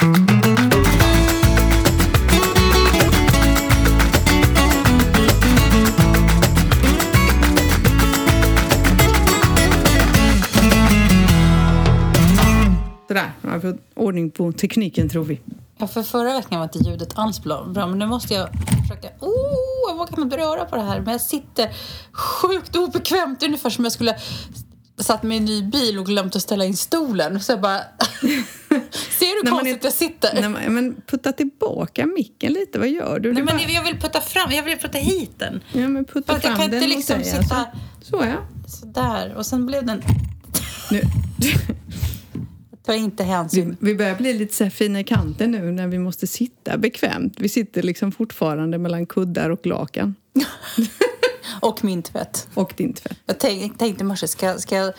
Sådär, nu har vi fått ordning på tekniken tror vi. Ja, för förra veckan var inte ljudet alls bra, bra, men nu måste jag försöka... Oh, jag vågar inte röra på det här. Men jag sitter sjukt obekvämt, ungefär som jag skulle satt mig i en ny bil och glömt att ställa in stolen. Så jag bara... Ser du hur konstigt jag sitter? Nej, men putta tillbaka micken lite, vad gör du? Nej, du men bara... jag vill putta fram, jag vill putta hit den. Ja, men putta För att jag fram kan den inte och liksom säga sitta så. Så ja. sådär. Och sen blev den... Nu. tar inte hänsyn. Vi, vi börjar bli lite så här fina i kanten nu när vi måste sitta bekvämt. Vi sitter liksom fortfarande mellan kuddar och lakan. och min tvätt. Och din tvätt. Jag tänk, tänkte i morse, ska, ska, jag-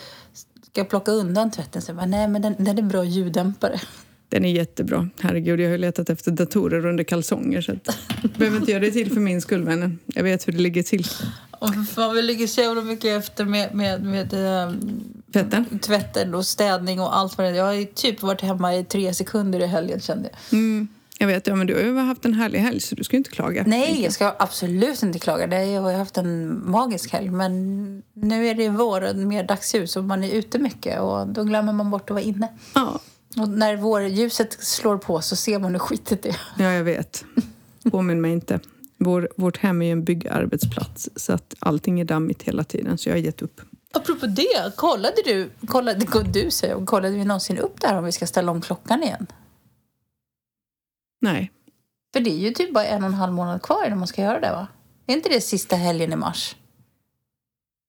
ska jag plocka undan tvätten? Så jag bara, nej, men den, den är bra ljuddämpare. Den är jättebra. Herregud, jag har letat efter datorer under kalsonger så att... behöver inte göra det till för min skull, vännen. Jag vet hur det ligger till. Och fan, vi ligger så jävla mycket efter med, med, med ehm, Tvätten? tvätten och städning och allt vad det är. Jag har typ varit hemma i tre sekunder i helgen kände jag. Mm. Jag vet, ja men du har ju haft en härlig helg så du ska inte klaga. Nej, jag ska absolut inte klaga. Det jag har haft en magisk helg. Men nu är det vår och mer dagsljus och man är ute mycket och då glömmer man bort att vara inne. Ja, Och när vårljuset slår på så ser man hur skitigt det är. ja jag vet. Påminn mig inte. Vår, vårt hem är ju en byggarbetsplats så att allting är dammigt hela tiden så jag har gett upp. Apropå det, kollade du, kollade, du säger, kollade vi någonsin upp det här om vi ska ställa om klockan igen? Nej. För det är ju typ bara en och en halv månad kvar innan man ska göra det va? Är inte det sista helgen i mars?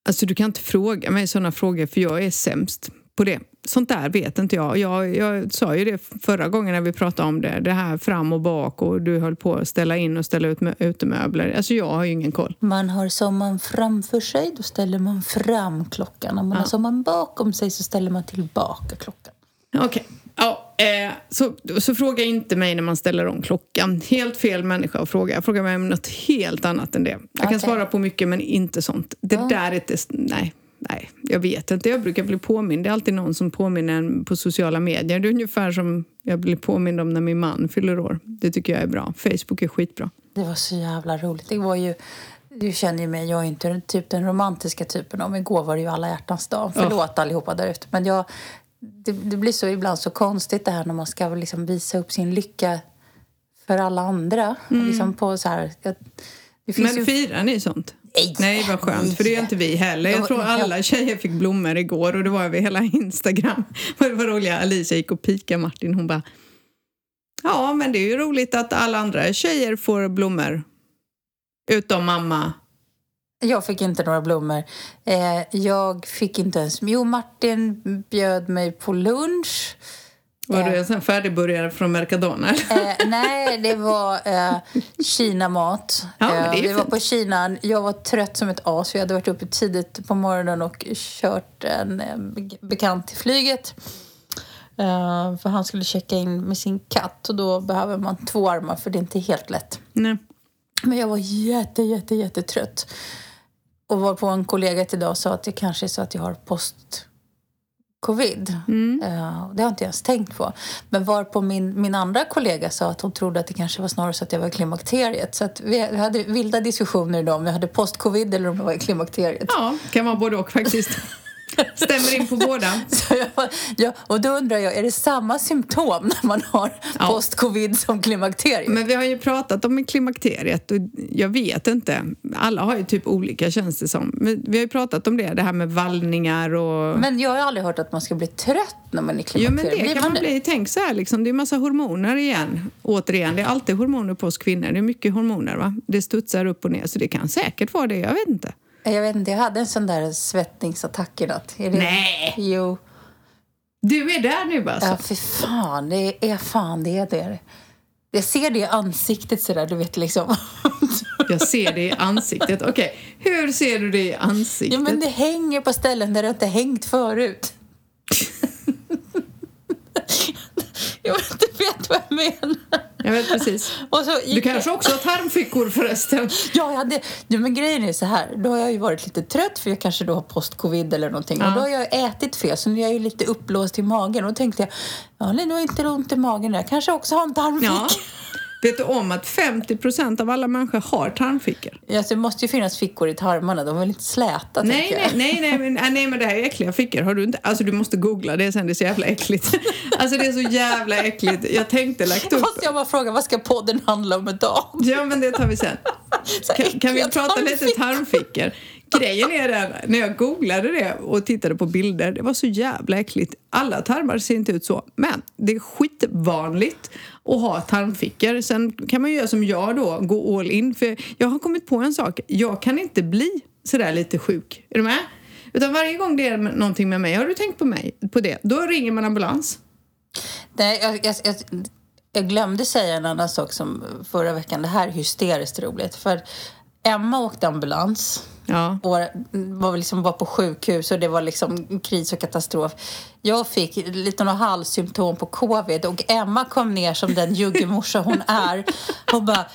Alltså du kan inte fråga mig sådana frågor för jag är sämst på det. Sånt där vet inte jag. jag. Jag sa ju det förra gången när vi pratade om det. Det här fram och bak och du höll på att ställa in och ställa ut mö- utemöbler. Alltså jag har ju ingen koll. Man har sommaren framför sig, då ställer man fram klockan. Om man har sommaren bakom sig så ställer man tillbaka klockan. Okej. Ja, eh, så, så fråga inte mig när man ställer om klockan. Helt fel människa att fråga. Fråga mig om något helt annat än det. Jag kan Okej. svara på mycket men inte sånt. Det där är inte... Nej. Nej, jag vet inte. Jag brukar bli påmind. Det är alltid någon som påminner en på sociala medier. Det är ungefär som jag blir påmind om när min man fyller år. Det tycker jag är bra. Facebook är skitbra. Det var så jävla roligt. Det var ju, du känner ju mig, jag är inte typ den romantiska typen. Om igår var det ju alla hjärtans dag. Förlåt allihopa där ute. Men jag, det, det blir så ibland så konstigt det här när man ska liksom visa upp sin lycka för alla andra. Liksom på så här, jag, Men ju... firar ni sånt? Nej. Nej, vad skönt. För det gör inte vi heller. Jag Jag- tror alla tjejer fick blommor igår och det var över hela Instagram. Och det var roliga. Alicia gick och pika Martin. Hon bara... Ja, men det är ju roligt att alla andra tjejer får blommor. Utom mamma. Jag fick inte några blommor. Eh, jag fick inte ens... Jo, Martin bjöd mig på lunch. Var du en färdigburgare från Mercadona? Eh, nej, det var eh, Kina-mat. Ja, eh, vi var på Kina. Jag var trött som ett as. Jag hade varit uppe tidigt på morgonen och kört en eh, be- bekant till flyget. Eh, för han skulle checka in med sin katt och då behöver man två armar för det är inte helt lätt. Nej. Men jag var jätte, jätte, jättetrött. Och var på en kollega till idag sa att det kanske är så att jag har post-covid. Eh, det har jag inte ens tänkt på. Men var på min, min andra kollega sa att hon trodde att det kanske var snarare så att jag var i klimakteriet. Så att vi vi hade vilda diskussioner idag om jag hade post-covid eller om jag var i klimakteriet. Ja, kan vara både och faktiskt. Stämmer in på båda. Jag, ja, och då undrar jag, är det samma symptom när man har Ja. post-covid som klimakteriet? Men vi har ju pratat om klimakteriet och jag vet inte. Alla har ju typ olika känns det som. Men vi har ju pratat om det, det här med vallningar och... Men jag har aldrig hört att man ska bli trött när man är i Jo men klimakteriet. det Blir kan man bli. Tänk så här liksom, det är massa hormoner igen. Återigen, det är alltid hormoner på oss kvinnor. Det är mycket hormoner va. Det studsar upp och ner så det kan säkert vara det, jag vet inte. Jag vet inte, jag hade en sån där svettningsattack i natt. Det... Nej. Jo. Du är där nu alltså? Ja, för fan. Det är fan det är det. Jag ser det i ansiktet sådär, du vet liksom. Jag ser det i ansiktet. Okej, hur ser du det i ansiktet? Ja, men det hänger på ställen där det inte hängt förut. jag vet inte vet vad jag menar. Jag vet precis. Du kanske också har tarmfickor förresten? Ja, jag hade, ja, men grejen är så här. Då har jag ju varit lite trött för jag kanske då har post-covid eller någonting. Ja. Och då har jag ätit fel så nu är jag ju lite uppblåst i magen. Och då tänkte jag, ja, det nog inte ont i magen. Jag kanske också har en tarmficka. Ja. Vet du om att 50 procent av alla människor har tarmfickor? Ja, så det måste ju finnas fickor i tarmarna. De är väl inte släta, Nej, nej, nej, nej, men, äh, nej, men det här är äckliga fickor. Har du inte? Alltså du måste googla det sen, det är så jävla äckligt. Alltså det är så jävla äckligt. Jag tänkte lagt upp... Måste jag bara fråga, vad ska podden handla om idag? Ja, men det tar vi sen. Kan, kan vi prata lite tarmfickor. Grejen är den, när jag googlade det och tittade på bilder, det var så jävla äckligt. Alla tarmar ser inte ut så, men det är skitvanligt att ha tarmfickor. Sen kan man ju göra som jag då, gå all in. För jag har kommit på en sak, jag kan inte bli sådär lite sjuk. Är du med? Utan varje gång det är någonting med mig, har du tänkt på mig, på det, då ringer man ambulans. Nej, jag, jag, jag, jag glömde säga en annan sak som förra veckan. Det här är hysteriskt roligt. För Emma åkte ambulans. Ja. Och var, liksom, var på sjukhus och det var liksom kris och katastrof. Jag fick lite några halssymptom på covid och Emma kom ner som den juggemorsa hon är och bara...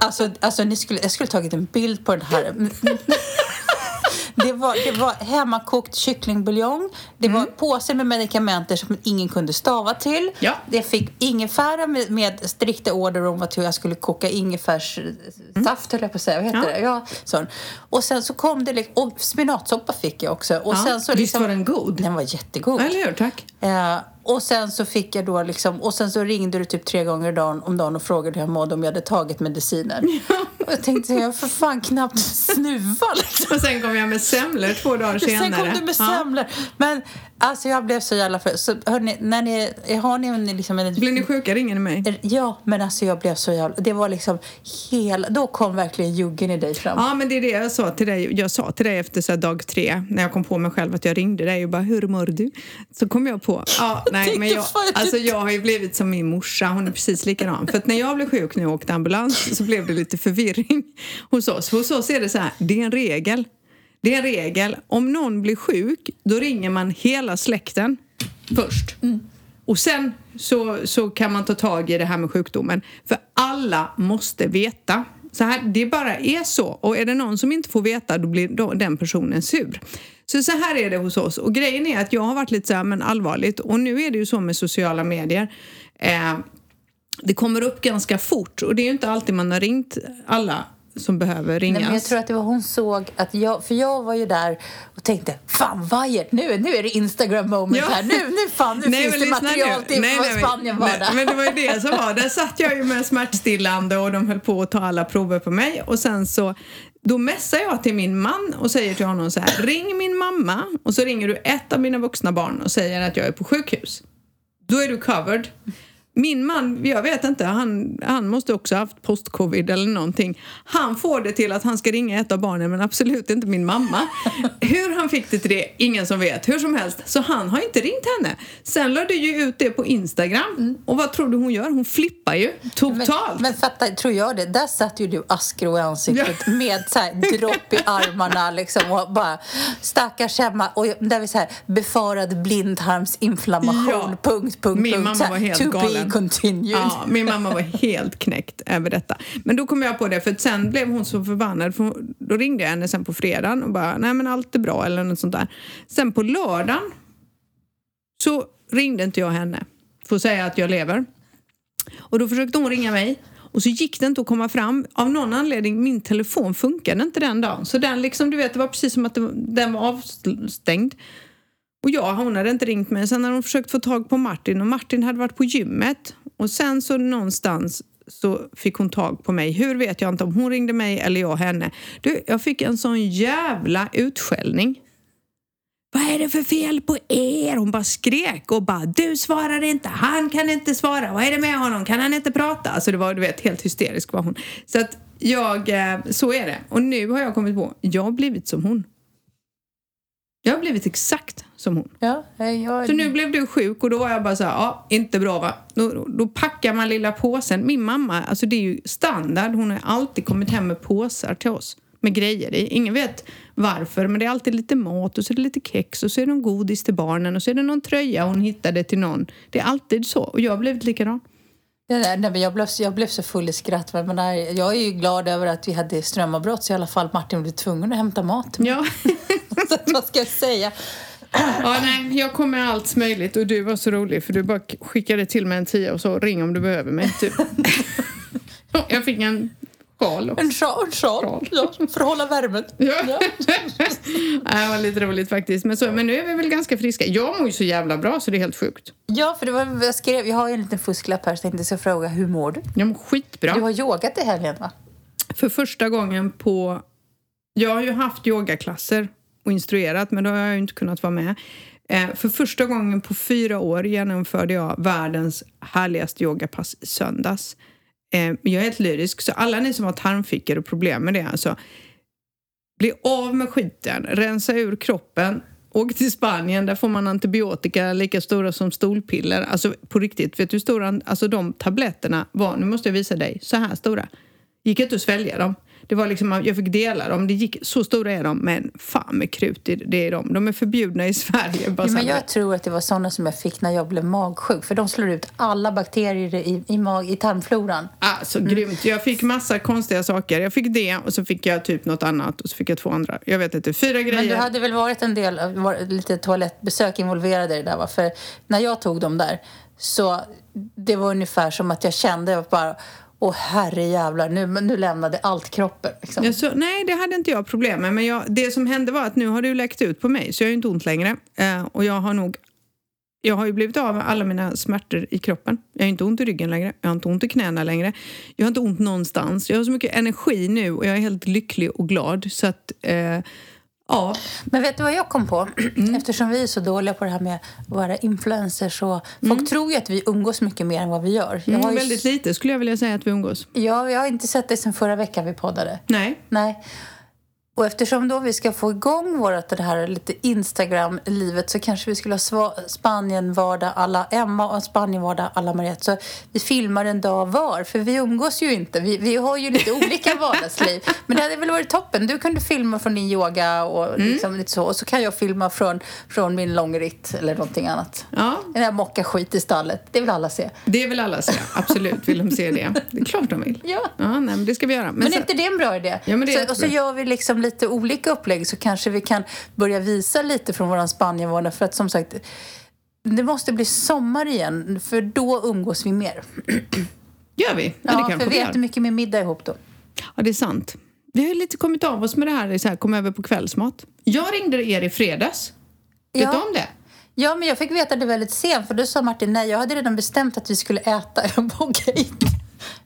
Alltså, alltså ni skulle, jag skulle tagit en bild på den här. Det var, det var hemmakokt kycklingbuljong. Det var påse med medikamenter som ingen kunde stava till. Ja. Jag fick ingefära med, med strikta order om att jag skulle koka ingefärssaft, höll jag på att säga. Vad heter Ja. det? Ja, sån. Och sen så kom det... liksom- Och spinatsoppa fick jag också. Och Ja, sen så visst liksom, var den god? Den var jättegod. Eller hur? Tack. Eh, och sen så fick jag då liksom, och sen så ringde du typ tre gånger om dagen, om dagen och frågade hur jag mådde om jag hade tagit mediciner. Och jag tänkte, jag har för fan knappt snuva liksom. Och sen kom jag med semlor två dagar senare. Sen kom du med Ja. semlor. Men alltså jag blev så jävla för... Så hörni, när ni, har ni liksom en... Blir ni sjuka ringer ni mig. Ja, men alltså jag blev så jävla... Det var liksom hela... Då kom verkligen juggen i dig fram. Ja, men det är det jag sa till dig. Jag sa till dig efter så dag tre, när jag kom på mig själv att jag ringde dig och bara “Hur mår du?” Så kom jag på, ja, nej, men jag, alltså jag har ju blivit som min morsa, hon är precis likadan. För att när jag blev sjuk när jag åkte ambulans så blev det lite förvirring hos oss. Hos oss är det så här, det är en regel. Det är en regel. Om någon blir sjuk, då ringer man hela släkten först. Och sen så, så kan man ta tag i det här med sjukdomen. För alla måste veta. Så här, det bara är så. Och är det någon som inte får veta, då blir då den personen sur. Så så här är det hos oss. Och grejen är att jag har varit lite så här, men allvarligt. Och nu är det ju så med sociala medier. Eh, det kommer upp ganska fort. Och det är ju inte alltid man har ringt alla som behöver ringas. Nej, men jag tror att det var hon såg att jag, för jag var ju där och tänkte fan Vajert, nu, nu är det Instagram moment Ja. här, nu, nu fan, nu Nej, finns det material nu. till Nej, vad nej, Spanien var nej, där. Men det var ju det som var. Där satt jag ju med smärtstillande och de höll på att ta alla prover på mig och sen så då messar jag till min man och säger till honom så här ring min mamma och så ringer du ett av mina vuxna barn och säger att jag är på sjukhus. Då är du covered. Min man, jag vet inte, han, han måste också ha haft post-covid eller någonting. Han får det till att han ska ringa ett av barnen men absolut inte min mamma. Hur han fick det till det, ingen som vet. Hur som helst, så han har inte ringt henne. Sen lade du ju ut det på Instagram och vad tror du hon gör? Hon flippar ju totalt. Men, men fatta, tror jag det, där satt ju du askro i ansiktet med så här, dropp i armarna liksom och bara stackars Emma och där vi så här befarad blindtarmsinflammation, Ja. punkt, punkt, Min punkt. mamma så här, var helt galen be continued. Ja, min mamma var helt knäckt över detta. Men då kom jag på det, för sen blev hon så förbannad. För då ringde jag henne sen på fredagen och bara, nej men allt är bra eller något sånt där. Sen på lördagen så ringde inte jag henne för att säga att jag lever. Och då försökte hon ringa mig och så gick det inte att komma fram. Av någon anledning, min telefon funkade inte den dagen. Så den liksom, du vet, det var precis som att den var avstängd. Och ja, hon hade inte ringt mig. Sen hade hon försökt få tag på Martin och Martin hade varit på gymmet. Och sen så någonstans så fick hon tag på mig. Hur vet jag inte om hon ringde mig eller jag henne. Du, jag fick en sån jävla utskällning. Vad är det för fel på er? Hon bara skrek och bara du svarar inte, han kan inte svara, vad är det med honom, kan han inte prata? Alltså det var du vet helt hysterisk var hon. Så att jag, eh, så är det. Och nu har jag kommit på, jag har blivit som hon. Jag har blivit exakt som hon. Ja, jag, Så nu blev du sjuk och då var jag bara så här, ja, inte bra va. Då, då packar man lilla påsen. Min mamma, alltså det är ju standard, hon har alltid kommit hem med påsar till oss med grejer i. Ingen vet varför, men det är alltid lite mat och så är det lite kex och så är det någon godis till barnen och så är det någon tröja hon hittade till någon. Det är alltid så och jag har blivit likadan. Nej, men jag, blev, jag blev så full i skratt. Men nej, jag är ju glad över att vi hade strömavbrott så i alla fall Martin blev tvungen att hämta mat. Ja. så vad ska jag säga? Ja, nej, jag kommer med allt möjligt och du var så rolig för du bara skickade till mig en tia och så ring om du behöver mig. Typ. jag fick en sjal också. En sjal, en sjal. Ja, för att hålla värmen. Ja. ja. det var lite roligt faktiskt. Men, så, men nu är vi väl ganska friska. Jag mår ju så jävla bra så det är helt sjukt. Ja, för det var jag skrev. Jag har ju en liten fusklapp här så jag tänkte ska fråga hur mår du? Jag mår skitbra. Du har yogat i helgen va? För första gången på... Jag har ju haft yogaklasser och instruerat men då har jag ju inte kunnat vara med. Eh, för första gången på fyra år genomförde jag världens härligaste yogapass i söndags. Eh, jag är helt lyrisk, så alla ni som har tarmfickor och problem med det, alltså bli av med skiten, rensa ur kroppen, åk till Spanien, där får man antibiotika lika stora som stolpiller. Alltså på riktigt, vet du hur stora, alltså de tabletterna var, nu måste jag visa dig, så här stora. Gick inte att svälja dem. Det var liksom, jag fick dela dem. Det gick, så stora är de, men fan med krut det är de. De är förbjudna i Sverige. Bara ja, men jag tror att det var såna som jag fick när jag blev magsjuk. För de slår ut alla bakterier i, i, mag, i tarmfloran. Alltså mm. grymt. Jag fick massa konstiga saker. Jag fick det och så fick jag typ något annat och så fick jag två andra. Jag vet inte, fyra grejer. Men du hade väl varit en del, var, lite toalettbesök involverade i det där va? För när jag tog dem där så det var ungefär som att jag kände bara Åh herre jävlar, nu, nu lämnade allt kroppen. Liksom. Ja, så, nej, det hade inte jag problem med. Men jag, det som hände var att nu har det läckt ut på mig så jag har inte ont längre. Eh, och jag har nog jag har ju blivit av med alla mina smärtor i kroppen. Jag har inte ont i ryggen längre, jag har inte ont i knäna längre. Jag har inte ont någonstans. Jag har så mycket energi nu och jag är helt lycklig och glad. Så att, eh, Ja. Men vet du vad jag kom på? Mm. Eftersom vi är så dåliga på det här med att vara influencers och folk mm. tror ju att vi umgås mycket mer än vad vi gör. Jag mm, väldigt lite skulle jag vilja säga att vi umgås. Ja, jag har inte sett dig sen förra veckan vi poddade. Nej. Nej. Och eftersom då vi ska få igång vårt det här lite Instagram-livet så kanske vi skulle ha Spanien-vardag alla Emma och Spanien-vardag alla Mariette. Så vi filmar en dag var, för vi umgås ju inte. Vi, vi har ju lite olika vardagsliv. Men det hade väl varit toppen. Du kunde filma från din yoga och mm. liksom lite så. Och så kan jag filma från, från min långritt eller någonting annat. Ja. Den där mocka skit i stallet. Det vill alla se. Det vill alla se. Absolut vill de se det. Det är klart de vill. Ja. ja nej, men det ska vi göra. Men, men så... är inte det en bra idé? Ja, men det så, och så gör vi liksom lite olika upplägg så kanske vi kan börja visa lite från vår Spanienvana för att som sagt det måste bli sommar igen för då umgås vi mer. Gör vi? Ja, ja för vi äter mycket mer middag ihop då. Ja, det är sant. Vi har lite kommit av oss med det här, så här kom över på kvällsmat. Jag ringde er i fredags. Vet ja. du om det? Ja, men jag fick veta det väldigt sent för då sa Martin nej, jag hade redan bestämt att vi skulle äta. Jag bara okej.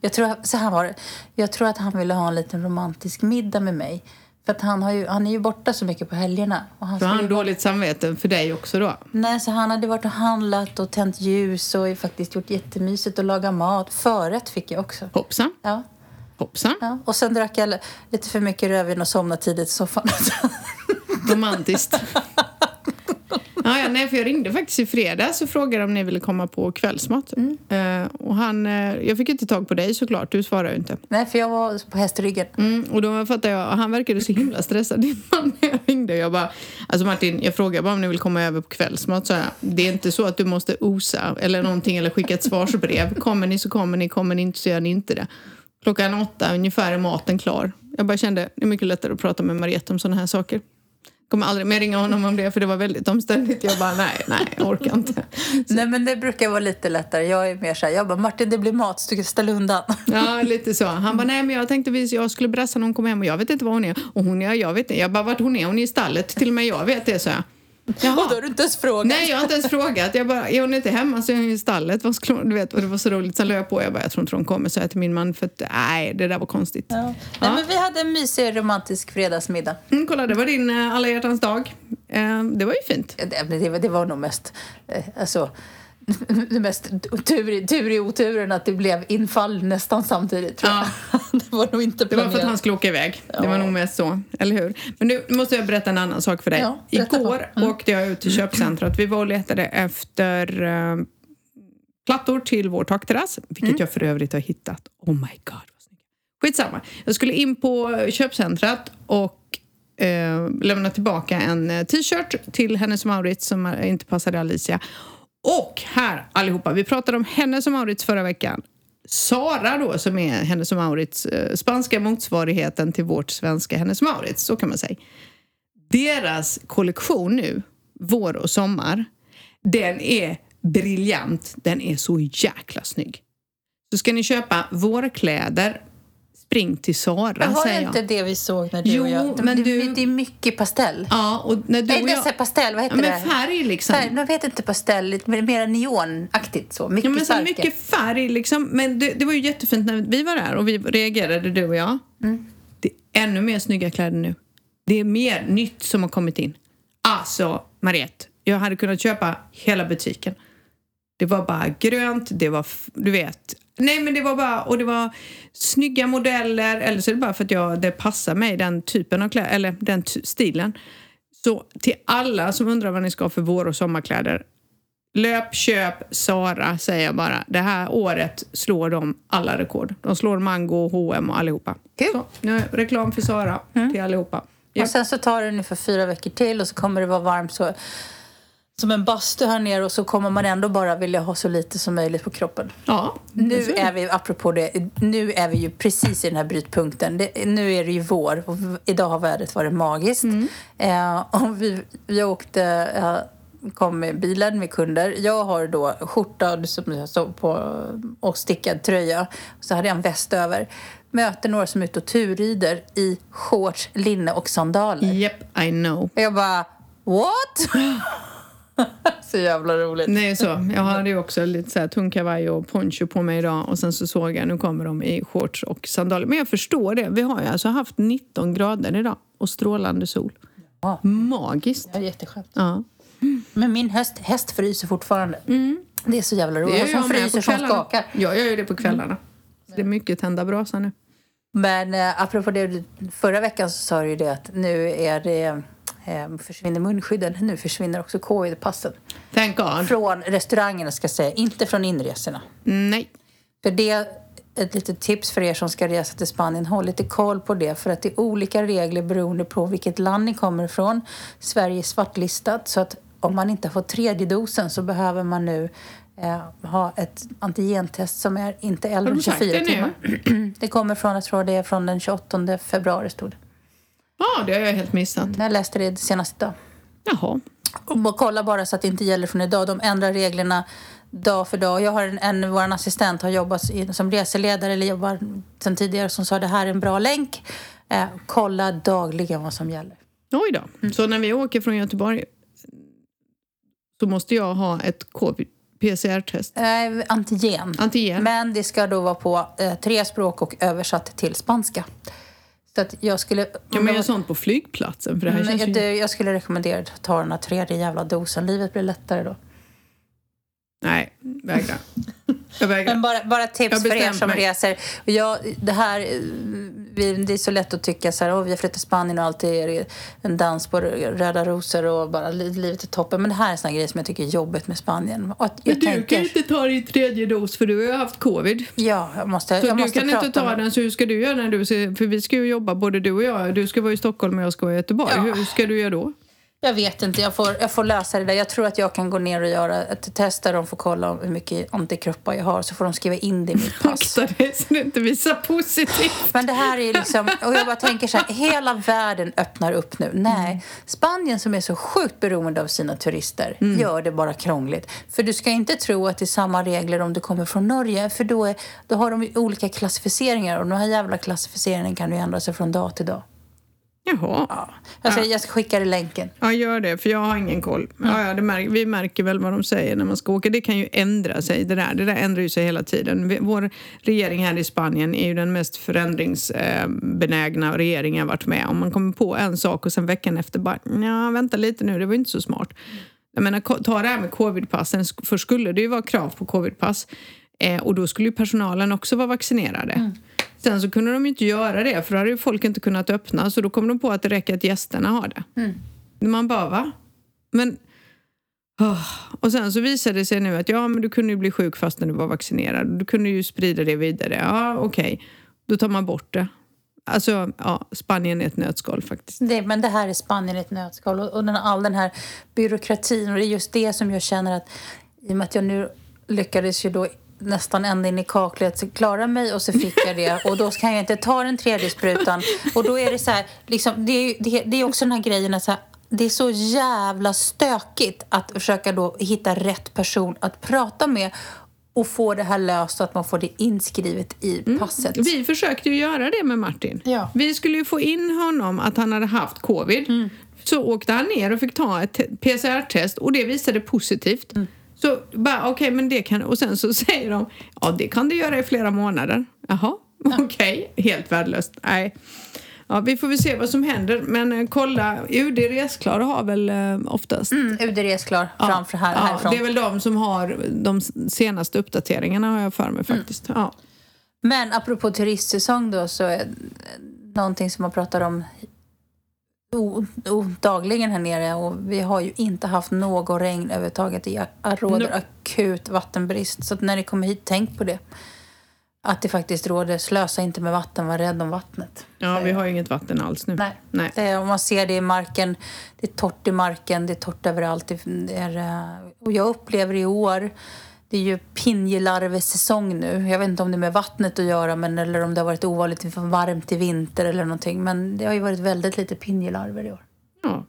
Jag tror, så här var det. Jag tror att han ville ha en liten romantisk middag med mig. För att han, har ju, han är ju borta så mycket på helgerna. Och han så har han dåligt samvete för dig också då? Nej, så han hade varit och handlat och tänt ljus och faktiskt gjort jättemysigt och lagat mat. Förrätt fick jag också. Hoppsan. Ja. Hoppsan. Ja. Och sen drack jag lite för mycket rödvin och somnade tidigt i soffan. Romantiskt. Ja, ja, nej, för jag ringde faktiskt i fredags och frågade om ni ville komma på kvällsmat. Mm. Uh, och han, uh, jag fick inte tag på dig såklart, du svarade ju inte. Nej, för jag var på hästryggen. Mm, och då fattade jag, han verkade så himla stressad innan jag ringde. Jag bara, alltså Martin, jag frågade bara om ni vill komma över på kvällsmat. Så jag, det är inte så att du måste osa eller någonting eller skicka ett svarsbrev. Kommer ni så kommer ni, kommer ni inte så gör ni inte det. Klockan åtta ungefär är maten klar. Jag bara kände, det är mycket lättare att prata med Mariette om sådana här saker kommer aldrig mer ringa honom om det för det var väldigt omständigt. Jag bara, nej, nej, jag orkar inte. Så. Nej, men det brukar vara lite lättare. Jag är mer så här, jag bara, Martin det blir mat så du kan ställa undan. Ja, lite så. Han bara, nej men jag tänkte att jag skulle brassa när hon kom hem och jag vet inte var hon är. Och hon är, jag vet inte. Jag bara, vart hon är? Hon är i stallet. Till och med jag vet det, så jag. Jaha. Och då har du inte ens frågat? Nej, jag har inte ens frågat. Jag bara, är hon inte hemma så är hon i stallet. Du vet, och det var så roligt. Sen la jag på. Jag bara, jag tror inte hon kommer, så jag till min man. För att, nej, det där var konstigt. Ja. Nej, men vi hade en mysig romantisk fredagsmiddag. Mm, kolla, det var din uh, alla hjärtans dag. Uh, det var ju fint. Det, det, det var nog mest, uh, alltså det mest tur, tur i oturen att det blev infall nästan samtidigt. Tror jag. Ja. det var nog inte planerat. Det var för att han skulle åka iväg. Ja. Det var nog mest så, eller hur? Men nu måste jag berätta en annan sak för dig. Ja, Igår mm. åkte jag ut till köpcentret. Vi var och letade efter uh, plattor till vår takterrass, vilket mm. jag för övrigt har hittat. Oh my god, vad snyggt. Skitsamma. Jag skulle in på köpcentret och uh, lämna tillbaka en eh, t-shirt till Hennes Maurits som inte passade Alicia. Och här allihopa, vi pratade om Hennes som Maurits förra veckan. Sara då, som är Hennes och Maurits eh, spanska motsvarigheten till vårt svenska Hennes och Maurits, så kan man säga. Deras kollektion nu, vår och sommar, den är briljant. Den är så jäkla snygg. Så ska ni köpa vårkläder, spring till Sara, Men var säger det jag. inte det vi såg när du Jo, och jag... men det, du- det är mycket pastell. Ja, och när du Nej, och det jag... här pastell, vad heter Ja, det? men färg liksom. Färg, jag vet inte pastell, lite mer- neonaktigt så. Mycket Ja, men så starka. mycket färg liksom. Men det, det var ju jättefint när vi var där och vi reagerade, du och jag. Mm. Det är ännu mer snygga kläder nu. Det är mer nytt som har kommit in. Alltså, Mariette, jag hade kunnat köpa hela butiken. Det var bara grönt, det var, du vet. Nej men det var bara, och det var snygga modeller, eller så är det bara för att jag, det passar mig, den typen av kläder, eller den stilen. Så till alla som undrar vad ni ska ha för vår och sommarkläder, Löp, köp, Sara säger jag bara. Det här året slår de alla rekord. De slår Mango, H&M och allihopa. Kul. Så, nu är reklam för Sara till allihopa. Ja. Och sen så tar det ungefär fyra veckor till och så kommer det vara varmt så, som en bastu här nere och så kommer man ändå bara vilja ha så lite som möjligt på kroppen. ja, Nu är vi, apropå det, nu är vi ju precis i den här brytpunkten. Det, nu är det ju vår och idag har vädret varit magiskt. Eh, och vi, vi åkte, eh, kom med bilen med kunder. Jag har då skjorta som jag stod på och stickad tröja. Så hade jag en väst över. Möter några som är ute och turrider i shorts, linne och sandaler. Yep, I know. Och jag bara, what? så jävla roligt. Nej, så. Jag hade ju också lite så här tung kavaj och poncho på mig idag och sen så såg jag, nu kommer de i shorts och sandaler. Men jag förstår det. Vi har ju alltså haft 19 grader idag och strålande sol. Ja. Magiskt. Det är jätteskönt. Ja. Men min häst, häst fryser fortfarande. Det är så jävla roligt. Det jag fryser på som kvällarna. skakar. Jag gör ju det på kvällarna. Så det är mycket tända brasa nu. Men eh, apropå det, förra veckan så sa du ju det att nu är det eh, försvinner munskydden. Nu försvinner också covid-passen. Thank God. Från restaurangerna ska jag säga, inte från inresorna. Nej. För det är ett litet tips för er som ska resa till Spanien. Håll lite koll på det för att det är olika regler beroende på vilket land ni kommer ifrån. Sverige är svartlistat så att om man inte har fått tredje dosen så behöver man nu eh, ha ett antigentest som är inte äldre än sagt 24 det nu? timmar. Det kommer från, jag tror det är från den 28 februari stod det. Ja, det har jag helt missat. Jag läste det senast idag. Jaha. Och kolla bara så att det inte gäller från idag. De ändrar reglerna dag för dag. Jag har en, en vår assistent har jobbat som reseledare eller jobbar sedan tidigare som sa det här är en bra länk. Eh, kolla dagligen vad som gäller. Oj då. Så när vi åker från Göteborg så måste jag ha ett PCR-test. Eh, antigen. Antigen. Men det ska då vara på eh, tre språk och översatt till spanska. Så att jag skulle... Kan man göra sånt på flygplatsen? För det här Mm, känns jag, ju... jag skulle rekommendera att ta den här tredje jävla dosen. Livet blir lättare då. Nej, vägrar. Jag vägrar. Men bara, bara tips för er som mig. reser. Jag, det, här, det är så lätt att tycka så här, oh, vi har flyttat till Spanien och alltid är en dans på röda rosor och bara li- livet är toppen. Men det här är såna grejer som jag tycker är jobbigt med Spanien. Och jag Men du tänker, kan inte ta din tredje dos för du har ju haft covid. Ja, jag måste, Så jag du måste kan inte ta med- den, så hur ska du göra när du För vi ska ju jobba, både du och jag. Du ska vara i Stockholm och jag ska vara i Göteborg. Ja. Hur ska du göra då? Jag vet inte, jag får, jag får lösa det där. Jag tror att jag kan gå ner och göra ett test där de får kolla hur mycket antikroppar jag har. Så får de skriva in det i mitt pass. Akta dig så du inte visar positivt. Men det här är liksom, och jag bara tänker så här, hela världen öppnar upp nu. Nej, Spanien som är så sjukt beroende av sina turister gör det bara krångligt. För du ska inte tro att det är samma regler om du kommer från Norge, för då, är, då har de olika klassificeringar och den här jävla klassificeringen kan ju ändra sig från dag till dag. Jaha. Ja. Alltså, Jag ska skicka dig länken. Ja, gör det, för jag har ingen koll. Ja, ja, det märker, vi märker väl vad de säger när man ska åka. Det kan ju ändra sig. Det där, det där ändrar ju sig hela tiden. Vår regering här i Spanien är ju den mest förändringsbenägna regering jag varit med om. Man kommer på en sak och sen veckan efter bara, ja vänta lite nu, det var inte så smart. Jag menar, ta det här med covidpassen. För skulle det ju vara krav på covidpass eh, och då skulle ju personalen också vara vaccinerade. Sen så kunde de inte göra det för då hade ju folk inte kunnat öppna så då kom de på att det räcker att gästerna har det. Man bara, va? Men... åh. Och sen så visade det sig nu att ja, men du kunde ju bli sjuk fast när du var vaccinerad. Du kunde ju sprida det vidare. Ja, okej. Då tar man bort det. Alltså, ja, Spanien är ett nötskal faktiskt. Det, men det här är Spanien i ett nötskal. Och, och den, all den här byråkratin. Och det är just det som jag känner att i och med att jag nu lyckades ju då nästan ända in i kaklet, så klarar mig och så fick jag det och då kan jag inte ta den tredje sprutan. Och då är det så här, liksom, det, är, det, det är också den här grejen att så här, det är så jävla stökigt att försöka då hitta rätt person att prata med och få det här löst så att man får det inskrivet i Mm. passet. Vi försökte ju göra det med Martin. Ja. Vi skulle ju få in honom att han hade haft covid. Mm. Så åkte han ner och fick ta ett te- PCR-test och det visade positivt. Mm. Så bara okej, men det kan... Och sen så säger de ja, det kan du göra i flera månader. Jaha, okej. Helt värdelöst. Nej. Ja, vi får väl se vad som händer. Men eh, kolla, UD Resklar har väl eh, oftast... Mm, UD är klar framför här, ja, härifrån. det är väl de som har de senaste uppdateringarna har jag för mig Mm. faktiskt. Ja. Men apropå turistsäsong då så är någonting som man pratar om o, o, dagligen här nere och vi har ju inte haft något regn överhuvudtaget. Det råder No. akut vattenbrist. Så när ni kommer hit, tänk på det. Att det faktiskt råder, slösa inte med vatten, var rädd om vattnet. ja, vi har ju inget vatten alls nu. Nej. Nej. Det man ser det i marken, det är torrt i marken, det är torrt överallt. Det det är, eh, och jag upplever i år, det är ju pinjelarvesäsong nu. Jag vet inte om det är med vattnet att göra men, eller om det har varit ovanligt varmt i vinter eller någonting. Men det har ju varit väldigt lite pinjelarver i år. Ja.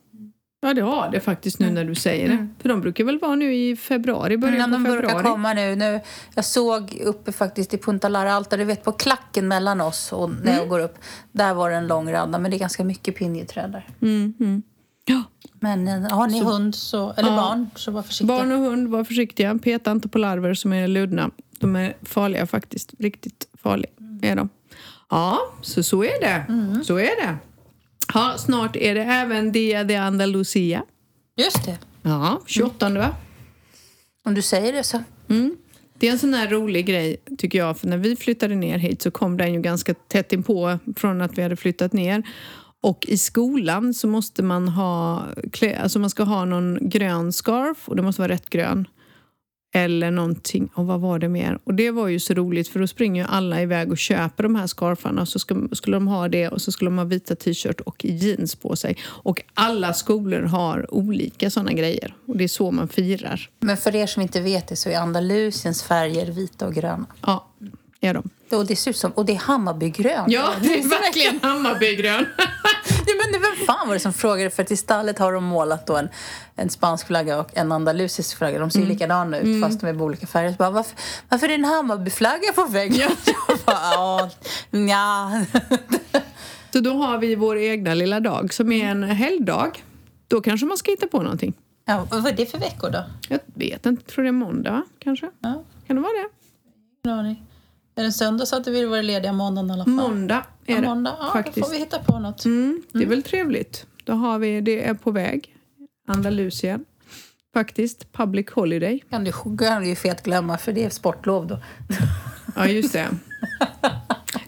ja, det har det faktiskt nu när du säger det. För de brukar väl vara nu i februari, början Men på de brukar februari. komma nu. nu. Jag såg uppe faktiskt i Punta Lara Alta, du vet på klacken mellan oss och när jag går upp. Där var det en lång radda, men det är ganska mycket pinjeträd där. Mm, mm. Ja. Men har ni hund så, eller barn så var försiktiga. Barn och hund, var försiktiga. Peta inte på larver som är ludna. De är farliga faktiskt. Riktigt farliga är de. Ja, så så är det. Så är det. Ja, snart är det även Dia de Andalusia. Just det. Ja, 28 va? Om du säger det så. Mm. Det är en sån här rolig grej tycker jag, för när vi flyttade ner hit så kom den ju ganska tätt inpå från att vi hade flyttat ner. Och i skolan så måste man ha, alltså man ska ha någon grön scarf och det måste vara rätt grön. Eller någonting, och vad var det mer? Och det var ju så roligt för då springer ju alla iväg och köper de här scarfarna och så ska, skulle de ha det och så skulle de ha vita t-shirt och jeans på sig. Och alla skolor har olika såna grejer och det är så man firar. Men för er som inte vet det så är Andalusiens färger vita och gröna. Ja, är de. Och det ser ut som, och det är Hammarbygrön. Ja, det är verkligen Hammarbygrön. Ja, men vem fan var det som frågade? För att i stallet har de målat en, en spansk flagga och en andalusisk flagga. De ser ju likadana ut fast de är på olika färger. Bara, varför, varför är det en Hammarbyflagga på väggen? Jag bara, ja. Så då har vi vår egna lilla dag som är en helgdag. Då kanske man ska hitta på någonting. Ja, vad är det för veckor då? Jag vet inte, tror det är måndag kanske? Ja, Kan det vara det? ingen aning. Är det söndag så att vi vara lediga måndagen i alla fall? Måndag är Ja, det måndag. Ja, då faktiskt. får vi hitta på något. Mm, det är väl trevligt. Då har vi, det är på väg. Andalusien. Faktiskt, public holiday. kan du, kan du ju fet glömma för det är sportlov då. Ja, just det.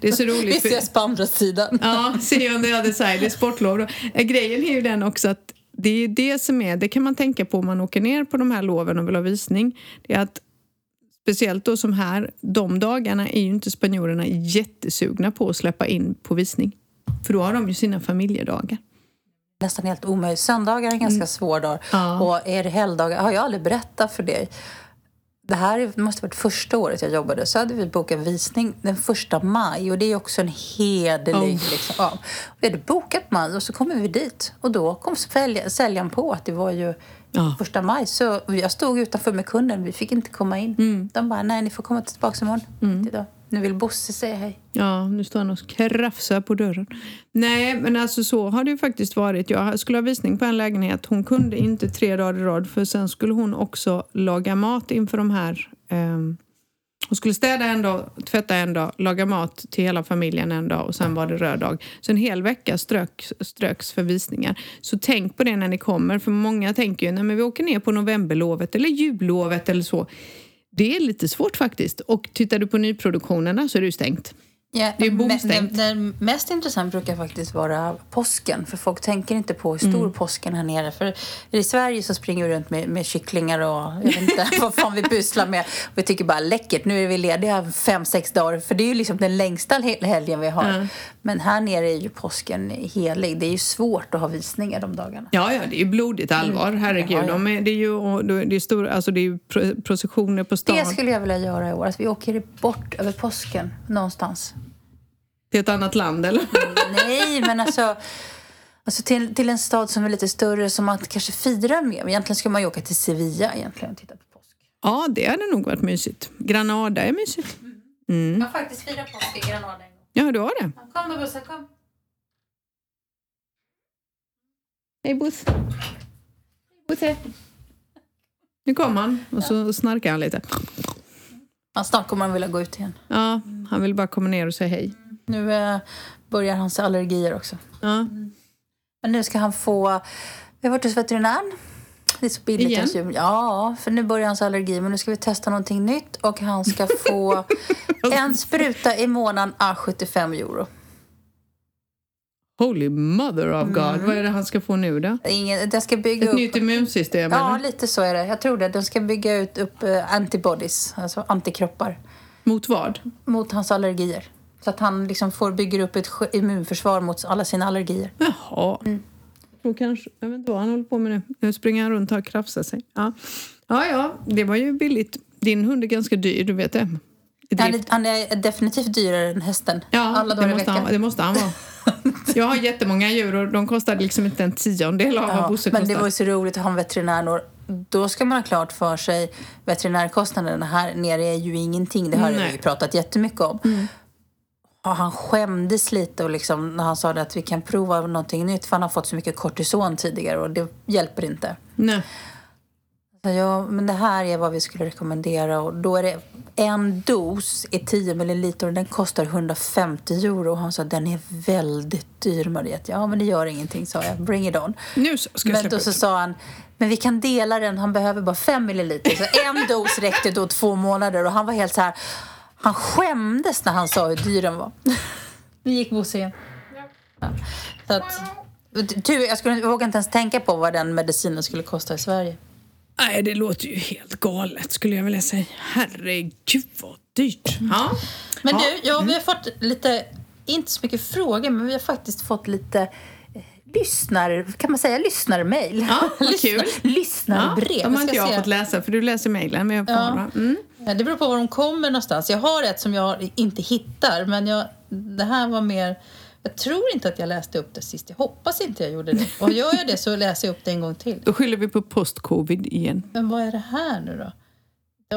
Det är så Vi roligt. för- ses på andra sidan. Ja, see on the other side. Det är sportlov. Då. Eh, Grejen är ju den också att det är det som är, det kan man tänka på om man åker ner på de här loven och vill ha visning. Det är att speciellt då som här, de dagarna är ju inte spanjorerna jättesugna på att släppa in på visning. För då har de ju sina familjedagar. nästan helt omöjligt. Söndagar är en ganska svår dag. Ja. Och är det helgdagar, har jag aldrig berättat för dig. Det här är- måste ha varit första året jag jobbade. Så hade vi bokat visning den första maj. Och det är också en hederlig... Oh. Liksom, ja. Vi hade bokat maj och så kommer vi dit. Och då kom sälj- säljaren på att det var ju Ja. första maj. Så jag stod utanför med kunden. Vi fick inte komma in. Mm. De bara, nej ni får komma tillbaka imorgon. Idag. Nu vill Bosse säga hej. Ja, nu står han och krafsar på dörren. Nej, men alltså så har det ju faktiskt varit. Jag skulle ha visning på en lägenhet. Hon kunde inte tre dagar i rad för sen skulle hon också laga mat inför de här... ehm, hon skulle städa en dag, tvätta en dag, laga mat till hela familjen en dag och sen var det röd dag. Så en hel vecka ströks, ströks för visningar. Så tänk på det när ni kommer, för många tänker ju att vi åker ner på novemberlovet eller jullovet eller så. Det är lite svårt faktiskt. Och tittar du på nyproduktionerna så är det ju stängt. Ja, Det är bomstängt. det, det mest intressant brukar faktiskt vara påsken. För folk tänker inte på hur stor Mm. påsken här nere. För i Sverige så springer vi runt med, med kycklingar och jag vet inte vad fan vi pysslar med. Vi tycker bara läckert. Nu är vi lediga fem, sex dagar. För det är ju liksom den längsta hel- helgen vi har. Mm. Men här nere är ju påsken helig. Det är ju svårt att ha visningar de dagarna. Ja, ja, det är ju blodigt allvar, herregud. Ja, ja. De är, det är ju det är alltså det är processioner på stan Det skulle jag vilja göra i år. Att vi åker bort över påsken någonstans. Till ett annat land, eller? Nej, men alltså, alltså till, till en stad som är lite större som man kanske firar med. Men egentligen ska man ju åka till Sevilla egentligen och titta på påsk. Ja, det hade nog varit mysigt. Granada är mysigt. Jag har faktiskt firat påsk i Granada en gång. Ja, du har det. Kom då bussen, kom. Hej Buss. Busse. Nu kom han och så snarkar han lite. Ja, snart kommer han vilja gå ut igen. Ja, han vill bara komma ner och säga hej. Nu eh, börjar hans allergier också. Ja. Men nu ska han få... Vi har varit hos veterinären. Det är så billigt Igen? djur. Ja, för nu börjar hans allergi. Men nu ska vi testa någonting nytt och han ska få en spruta i månaden a 75 euro. Holy mother of God. Vad är det han ska få nu då? Ingen, det ska bygga Ett upp... nytt immunsystem, Ja, eller? lite så är det. Jag tror det. De ska bygga ut upp eh, antibodies, alltså antikroppar, Mot vad? mot hans allergier. Så att han liksom får bygger upp ett immunförsvar mot alla sina allergier. Jaha. Då kanske, jag vet inte vad han håller på med nu. Nu springer han runt och krafsar sig. Ja. ja, ja, det var ju billigt. Din hund är ganska dyr, du vet det. Han är, han är definitivt dyrare än hästen. Ja, alla det dagar i måste, veckan. han, det måste han vara. Jag har jättemånga djur och de kostar liksom inte en tiondel av vad Ja, Bosse men kostar. det var ju så roligt att ha en veterinär. Då ska man ha klart för sig veterinärkostnaderna här nere är ju ingenting. Det har vi pratat jättemycket om. Och han skämdes lite och liksom, när han sa att vi kan prova någonting nytt för han har fått så mycket kortison tidigare och det hjälper inte. Nej. Så ja, men det här är vad vi skulle rekommendera och då är det en dos i 10 milliliter och den kostar 150 euro. Och han sa den är väldigt dyr Mariette. Ja men det gör ingenting sa jag. Bring it on. Nu ska jag Men då så sa han, men vi kan dela den, han behöver bara 5 milliliter. Så en dos räckte då två månader och han var helt så här, han skämdes när han sa hur dyr den var. Nu gick Bosse igen. Ja. Så att, tur, jag, skulle, jag vågar inte ens tänka på vad den medicinen skulle kosta i Sverige. Nej, det låter ju helt galet skulle jag vilja säga. Herregud vad dyrt. Ja. Men Ja. du, ja, vi har fått lite, inte så mycket frågor, men vi har faktiskt fått lite lyssnar, kan man säga lyssnarmail? Ja, vad Lyssnar- kul. Lyssnarbrev. Ja, de har inte jag se. fått läsa för du läser mejlen. Men jag får Ja. mm. Det beror på var de kommer någonstans. Jag har ett som jag inte hittar, men jag, det här var mer... Jag tror inte att jag läste upp det sist. Jag hoppas inte jag gjorde det. Och gör jag det så läser jag upp det en gång till. Då skyller vi på post-covid igen. Men vad är det här nu då?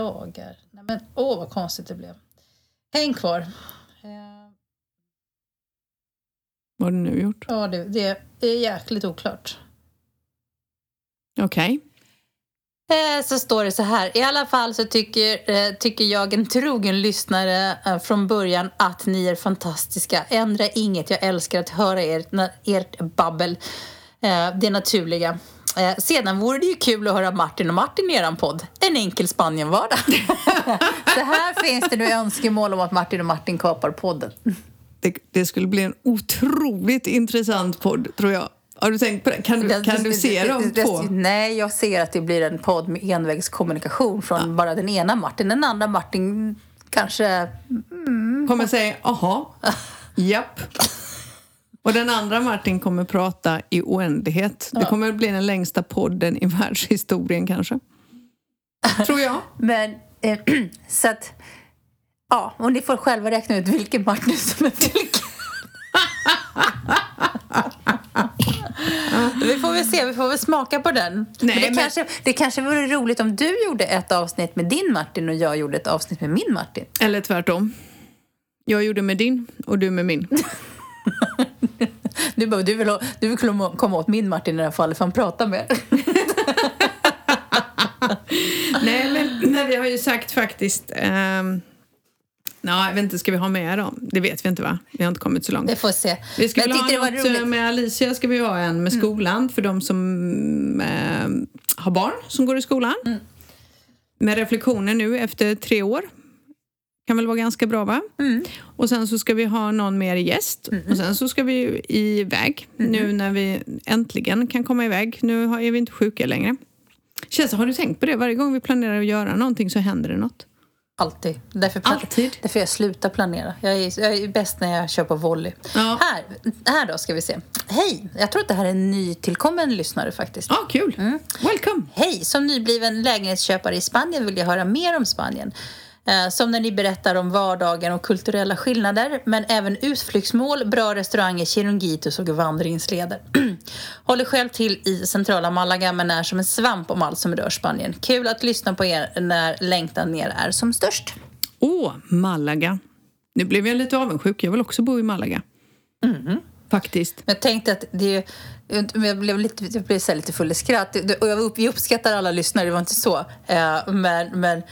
Dagar. Nej, men åh, vad konstigt det blev. Häng kvar. Eh, Vad har du nu gjort? Ja, det, det är jäkligt oklart. Okej. Eh, Så står det så här. I alla fall så tycker, eh, tycker jag en trogen lyssnare eh, från början att ni är fantastiska. Ändra inget. Jag älskar att höra ert, ert babbel. Det naturliga. Eh, Sedan vore det ju kul att höra Martin och Martin i eran podd. En enkel Spanienvardag. så här finns det nu önskemål om att Martin och Martin kapar podden. Det, det skulle bli en otroligt intressant podd, tror jag. Har du tänkt på det? Kan du, kan du se dem två? Nej, jag ser att det blir en podd med envägskommunikation från bara den ena Martin. Den andra Martin kanske... Kommer säga aha, japp. Och den andra Martin kommer prata i oändlighet. Det kommer bli den längsta podden i världshistorien kanske. Tror jag. Men eh, så att... Ja, och ni får själva räkna ut vilken Martin som är vilken. vi får väl se, vi får väl smaka på den. Nej, men det, men- Kanske, det kanske vore roligt om du gjorde ett avsnitt med din Martin och jag gjorde ett avsnitt med min Martin. Eller tvärtom. Jag gjorde med din och du med min. Du, bara, du, vill, ha- du vill komma- åt min Martin i det här fallet för han pratar med. Nej, men nej, vi har ju sagt faktiskt... ehm, Nej, jag vet inte, ska vi ha med dem? Det vet vi inte va? Vi har inte kommit så långt. Det får se. Vi ska väl ha det något roligt. Mm. eh, med Alicia, ska vi ha en med skolan för de som eh, har barn som går i skolan. Mm. Med reflektioner nu efter tre år. kan väl vara ganska bra va? Mm. Och sen så ska vi ha någon mer gäst. Och sen så ska vi iväg nu när vi äntligen kan komma iväg. Nu är vi inte sjuka längre. Känns, har du tänkt på det? Varje gång vi planerar att göra någonting så händer det något. Alltid. Därför, Alltid. därför jag slutar planera. Jag är, jag är bäst när jag kör på volley. Ja. Här, här då ska vi se. Hej! Jag tror att det här är en nytillkommen lyssnare faktiskt. Ja, kul! Welcome! Hej! Som nybliven lägenhetsköpare i Spanien vill jag höra mer om Spanien. Eh, Som när ni berättar om vardagen och kulturella skillnader men även utflyktsmål, bra restauranger, chiringuitos och vandringsleder. Håller själv till i centrala Malaga men är som en svamp om allt som rör Spanien. Kul att lyssna på er när längtan ner är som störst. Åh, Malaga. Nu blev jag lite avundsjuk. Jag vill också bo i Malaga. Faktiskt. Men jag tänkte att det är jag blev lite, jag blev så lite full i skratt. Det- Och jag, upp- vi uppskattar alla lyssnare, det var inte så. Eh, Men, men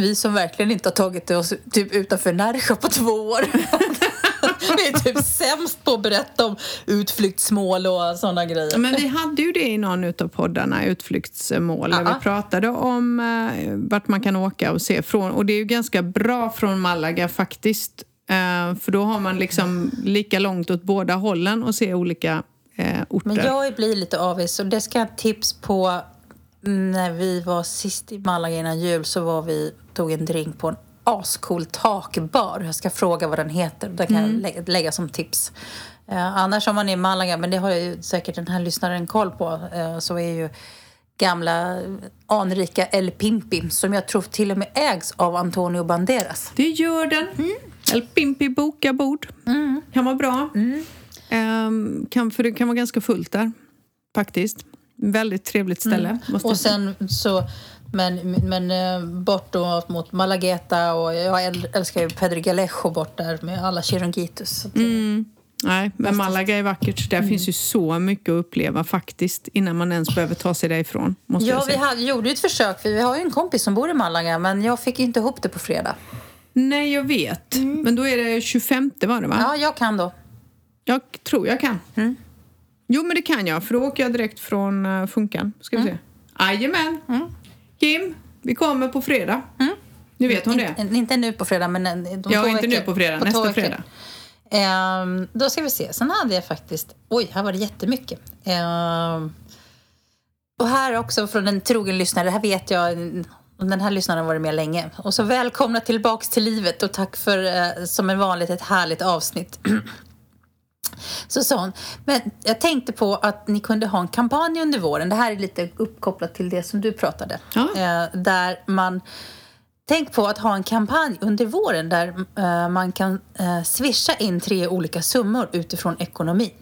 vi som verkligen inte har tagit oss typ utanför Närsjö på två år. vi är typ sämst på att berätta om utflyktsmål och sådana grejer. Men vi hade ju det i någon av poddarna, utflyktsmål, där Ja. vi pratade om eh, vart man kan åka och se från. Och det är ju ganska bra från Malaga faktiskt. Eh, för då har man liksom lika långt åt båda hållen och se olika eh, orter. Men jag blir lite avis och det ska jag ha tips på. När vi var sist i Malaga innan jul så var vi, tog en drink på en ascool takbar. Jag ska fråga vad den heter. Det kan jag lägga, lägga som tips. Eh, annars om man är i Malaga, men det har ju säkert den här lyssnaren koll på, eh, så är ju gamla anrika El Pimpi som jag tror till och med ägs av Antonio Banderas. Det gör den. El Pimpi boka bord. Kan vara bra. Ehm, kan, för det kan vara ganska fullt där, faktiskt. Väldigt trevligt ställe. Jag Och sen så, men, men eh, bort då mot Malagueta och jag äl- älskar ju Pedro Galejo bort där med alla chiringuitos. Så att, Nej, men Malaga är vackert. Där finns ju så mycket att uppleva faktiskt innan man ens behöver ta sig därifrån. Måste Ja, vi hade, gjorde ett försök. för Vi har ju en kompis som bor i Malaga men jag fick inte ihop det på fredag. Nej, jag vet. Men då är det 25 var det va? Ja, jag kan då. Jag tror jag kan. Jo, men det kan jag. För då åker jag direkt från uh, Funkan. Ska vi se. Jajamän. Kim, vi kommer på fredag. Nu vet hon det. In, inte nu på fredag, men en- de Ja, inte nu på fredag. två nästa fredag. Ehm, då ska vi se. Sen hade jag faktiskt... Oj, här var det jättemycket. Ehm, och här också från en trogen lyssnare. Det här vet jag. Den här lyssnaren har varit med länge. Och så välkomna tillbaks till livet och tack för eh, som en vanligt ett härligt avsnitt. Så sa hon, men jag tänkte på att ni kunde ha en kampanj under våren. Det här är lite uppkopplat till det som du pratade. Ja. Eh, där man... Tänk på att ha en kampanj under våren där eh, man kan eh, swisha in tre olika summor utifrån ekonomi.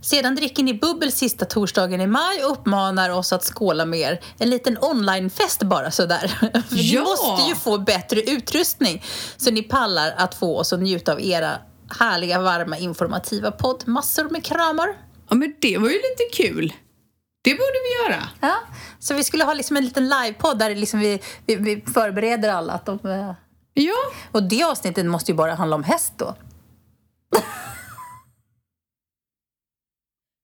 Sedan dricker ni bubbel sista torsdagen i maj och uppmanar oss att skåla med er. En liten onlinefest bara sådär. För Ni Ja! måste ju få bättre utrustning så ni pallar att få oss att njuta av era härliga, varma, informativa podd. Massor med kramar. Ja, men det var ju lite kul. Det borde vi göra. Ja, så vi skulle ha liksom en liten livepodd där liksom vi, vi, vi förbereder alla. Att de, eh, Ja, och det avsnittet måste ju bara handla om häst då.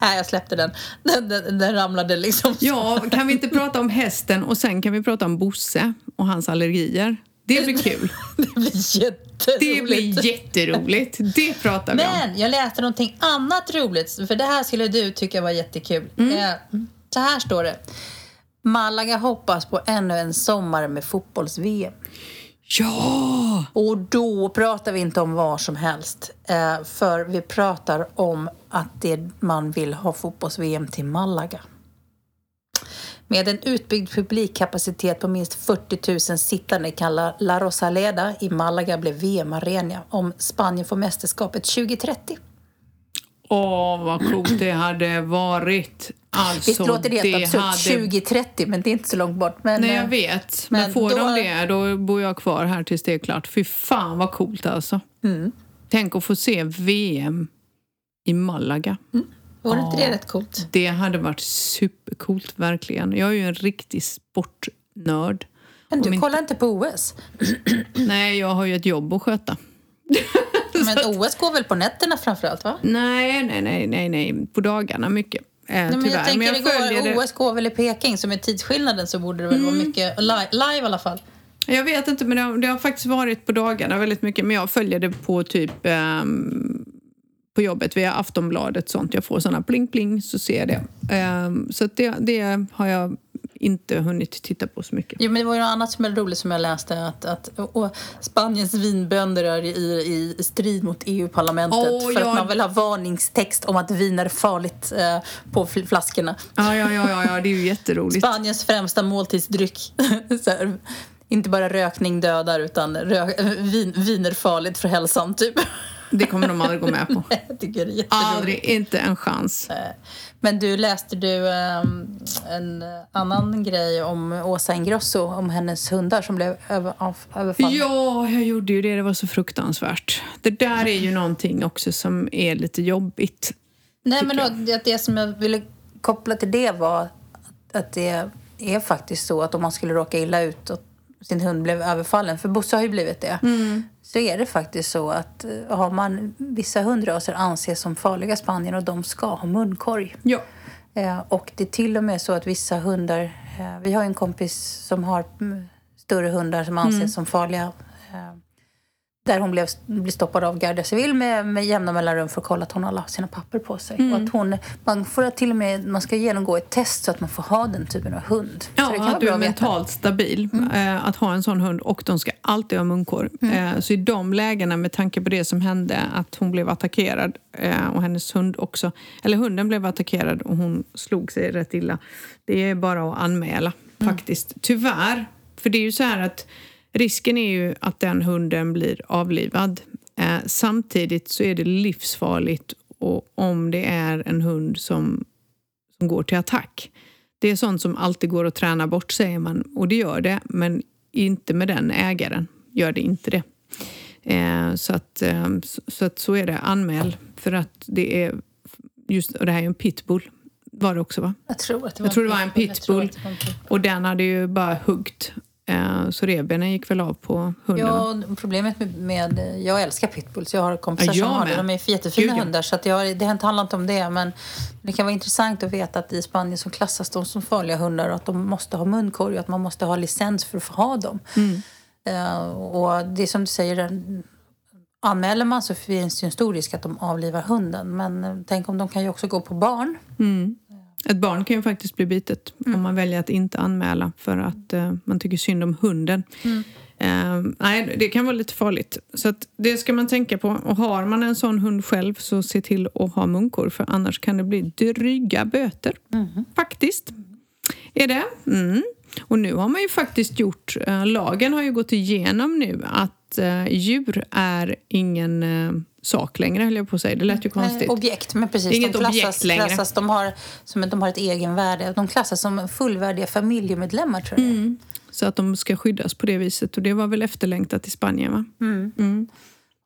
Nej, jag släppte den. Den, den, den ramlade liksom. ja, kan vi inte prata om hästen och sen kan vi prata om Bosse och hans allergier? Det blir kul. Det blir jätteroligt. Det blir jätteroligt. Det pratar vi om. Men jag läste någonting annat roligt, för det här skulle du tycka var jättekul. Mm. Eh, Så här står det. Malaga hoppas på ännu en sommar med fotbolls-VM. Ja! Och då pratar vi inte om var som helst. Eh, för vi pratar om att det, man vill ha fotbolls-VM till Malaga. Med en utbyggd publikkapacitet på minst 40 000 sittande kan La- Rosaleda i Malaga bli VM-arena om Spanien får mästerskapet 2030. Åh, vad coolt det hade varit. Alltså, Visst låter det helt absurt? hade- 2030, men det är inte så långt bort. Men, Nej, eh, jag vet. Men, men får då- de det, då bor jag kvar här tills det är klart. Fy fan vad coolt alltså. Mm. Tänk att få se VM i Malaga. Vore inte det rätt coolt? Det hade varit supercoolt, verkligen. Jag är ju en riktig sportnörd. Men du Om kollar inte på OS? Nej, jag har ju ett jobb att sköta. Men OS går väl på nätterna framförallt, va? Nej, nej, nej, nej, nej. på dagarna mycket. Eh, Nej, men tyvärr. jag tänker, men jag det går, följer det. OS går väl i Peking, så med tidsskillnaden så borde det väl vara mycket li- live i alla fall. Jag vet inte, men det har, det har, faktiskt varit på dagarna väldigt mycket. Men jag följer det på typ eh, på jobbet via Aftonbladet. sånt. Jag får såna pling pling så ser jag det. Eh, så det, det har jag inte hunnit titta på så mycket. Jo, men det var ju något annat som är roligt som jag läste. Att, att och Spaniens vinbönder är i, i strid mot EU-parlamentet oh, för ja. att man vill ha varningstext om att vin är farligt eh, på flaskorna. Ja, ja, ja, ja, det är ju jätteroligt. Spaniens främsta måltidsdryck. inte bara rökning dödar, utan rök, vin, vin är farligt för hälsan, typ. Det kommer de aldrig gå med på. Nej, jag tycker det är Aldrig, inte en chans. Men du, läste du um, en annan grej om Åsa Ingrosso, om hennes hundar som blev över, överfallna? Ja, jag gjorde ju det. Det var så fruktansvärt. Det där är ju någonting också som är lite jobbigt. Nej, men då, det, som jag ville koppla till det var att det är faktiskt så att om man skulle råka illa ut sin hund blev överfallen, för Bosse har ju blivit det, mm. så är det faktiskt så att eh, har man vissa hundraser anses som farliga Spanien och de ska ha munkorg. Ja. Eh, och det är till och med så att vissa hundar, eh, vi har en kompis som har mm, större hundar som anses mm. som farliga där hon blev, blev stoppad av Garda Civil med, med jämna mellanrum för att kolla att hon har sina papper på sig. Mm. Och att hon, man, får till och med, man ska genomgå ett test så att man får ha den typen av hund. Ja, att du är mentalt stabil. Mm. Eh, att ha en sån hund och de ska alltid ha munkorg. Mm. Eh, så i de lägena, med tanke på det som hände, att hon blev attackerad eh, och hennes hund också, eller hunden blev attackerad och hon slog sig rätt illa. Det är bara att anmäla mm. faktiskt. Tyvärr, för det är ju så här att Risken är ju att den hunden blir avlivad. Eh, samtidigt så är det livsfarligt och om det är en hund som, som går till attack. Det är sånt som alltid går att träna bort, säger man. Och det gör det, men inte med den ägaren. Gör det inte det. Eh, så, att, eh, så, att så är det. Anmäl. För att det är... Just, och det här är en pitbull. Var det också, va? Jag tror att det var, jag tror det var en pitbull. Och den hade ju bara huggt så revbenen gick väl av på hunden? Ja, problemet med, med Jag älskar pitbulls. Jag har kompisar ja, som har det. De är jättefina Gud, hundar. Så jag, det handlar inte om det. Men det kan vara intressant att veta att i Spanien så klassas de som farliga hundar och att de måste ha munkorg och att man måste ha licens för att få ha dem. Mm. Uh, och det är som du säger, anmäler man så finns det en stor risk att de avlivar hunden. Men tänk om de kan ju också gå på barn. Mm. Ett barn kan ju faktiskt bli bitet mm. om man väljer att inte anmäla för att uh, man tycker synd om hunden. Mm. Uh, nej, det kan vara lite farligt. Så att det ska man tänka på. Och har man en sån hund själv så se till att ha munkor för annars kan det bli dryga böter. Mm. Faktiskt. Är det. Mm. Och nu har man ju faktiskt gjort, uh, lagen har ju gått igenom nu att djur är ingen sak längre, höll jag på att säga. Det lät ju konstigt. objekt, men precis. Inget de klassas, objekt längre. Klassas, de, har, som, de har ett egenvärde. De klassas som fullvärdiga familjemedlemmar, tror jag. Mm. Så att de ska skyddas på det viset. Och det var väl efterlängtat i Spanien, va? Mm. Mm.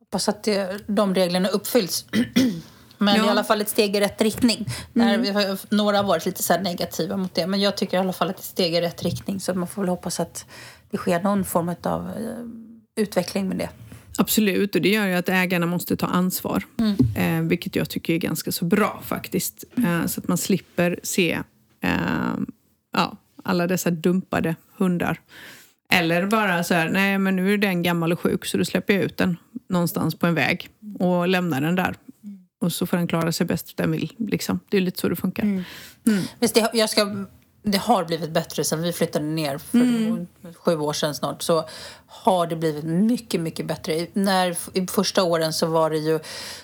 Hoppas att det, de reglerna uppfylls. Men ja. i alla fall ett steg i rätt riktning. Mm. har, några har varit lite så negativa mot det. Men jag tycker i alla fall att det är ett steg i rätt riktning. Så man får väl hoppas att det sker någon form av eh, utveckling med det. Absolut, och det gör ju att ägarna måste ta ansvar. Mm. Eh, vilket jag tycker är ganska så bra faktiskt. Eh, så att man slipper se eh, ja, alla dessa dumpade hundar. Eller bara så här, nej men nu är den gammal och sjuk så då släpper jag ut den någonstans på en väg och lämnar den där. Och så får den klara sig bäst den vill. Liksom. Det är lite så det funkar. Mm. Mm. jag ska det har blivit bättre sen vi flyttade ner för mm. sju år sedan snart. Så har det blivit mycket, mycket bättre. När, I första åren så var det ju,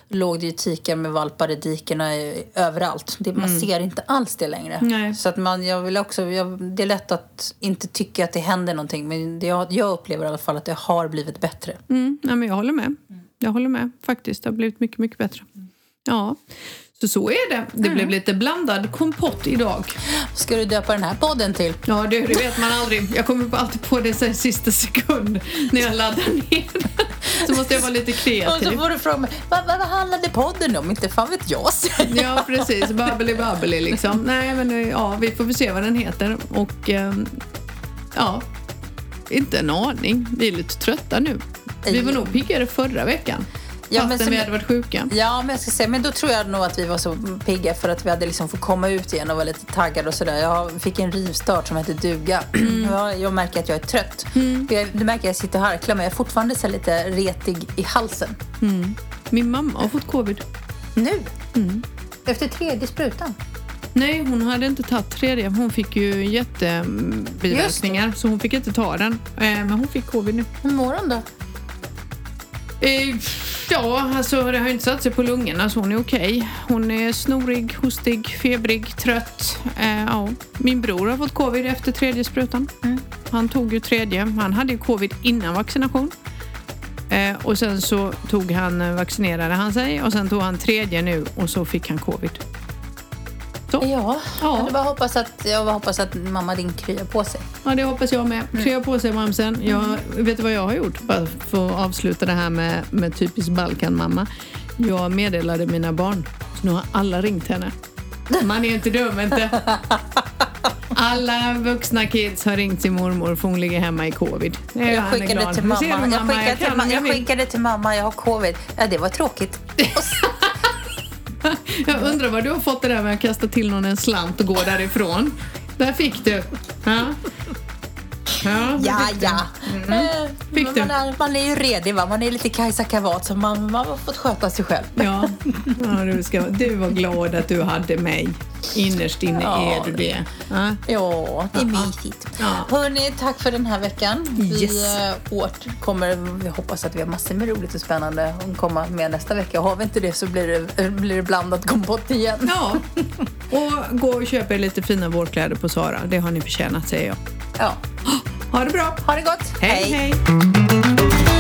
låg det ju tikar med valpar i dikerna överallt. Det, man mm. ser inte alls det längre. Nej. Så att man, jag vill också, jag, det är lätt att inte tycka att det händer någonting. Men det, jag, jag upplever i alla fall att det har blivit bättre. Mm. Ja, men jag håller med. Jag håller med faktiskt. Det har blivit mycket, mycket bättre. Ja. Så så är det. Det mm. blev lite blandad kompott idag. ska du döpa den här podden till? Ja, det, det vet man aldrig. Jag kommer alltid på det i sista sekund när jag laddar ner Så måste jag vara lite kreativ. Och så får du fråga vad, vad handlade podden om? Inte fan vet jag. ja, precis. Babbeli babbeli liksom. Nej, men ja, vi får väl se vad den heter. Och ehm, ja, inte en aning. Vi är lite trötta nu. Vi var nog piggare förra veckan. Ja, fastän vi hade varit sjuka. Ja, men jag ska säga, men då tror jag nog att vi var så pigga för att vi hade liksom fått komma ut igen och var lite taggade och sådär. Jag fick en rivstart som hette duga. Mm. Jag, jag, märker att jag är trött. Mm. Jag, du märker att jag sitter och harklar men jag är fortfarande så lite retig i halsen. Mm. Min mamma har fått covid. Nu? Mm. Efter tredje sprutan? Nej, hon hade inte tagit tredje. Hon fick ju jättebiverkningar så hon fick inte ta den. Eh, men hon fick covid nu. Hur mår hon då? Eh, ja, alltså det har inte satt sig på lungorna så hon är okej. Okay. Hon är snorig, hostig, febrig, trött. Eh, ja. Min bror har fått covid efter tredje sprutan. Mm. Han tog ju tredje. Han hade ju covid innan vaccination. Eh, och sen så tog han, vaccinerade han sig och sen tog han tredje nu och så fick han covid. Så. Ja, ja. Jag, bara hoppas att, jag bara hoppas att mamma din kryar på sig. Ja, det hoppas jag med. Mm. Krya på sig mamsen. Jag, mm. Vet du vad jag har gjort? Bara för att avsluta det här med, med typisk Balkan-mamma. Jag meddelade mina barn. Så nu har alla ringt henne. Man är inte dum inte. Alla vuxna kids har ringt sin mormor för hon ligger hemma i covid. Jag skickade till mamma. Jag, skickade, jag, till, jag skickade till mamma, jag har covid. Ja, det var tråkigt. Jag undrar var du har fått det där med att kasta till någon en slant och gå därifrån. Där fick du. Ja. Ja, ja. ja. Mm. Eh, Fick man, är, man är ju redig, va? man är lite Kajsa Kavat så man, man har fått sköta sig själv. Ja, ja du, ska, du var glad att du hade mig. Innerst inne ja, är du det. Ja, ja det är mysigt. Ja. Hörni, tack för den här veckan. Vi yes. Eh, återkommer. Vi hoppas att vi har massor med roligt och spännande att komma med nästa vecka. Har vi inte det så blir det, blir det blandat kompott igen. Ja, och gå och köp er lite fina vårkläder på Sara. Det har ni förtjänat säger jag. Ja. Ha det bra. Ha det gott. hej. hej. hej.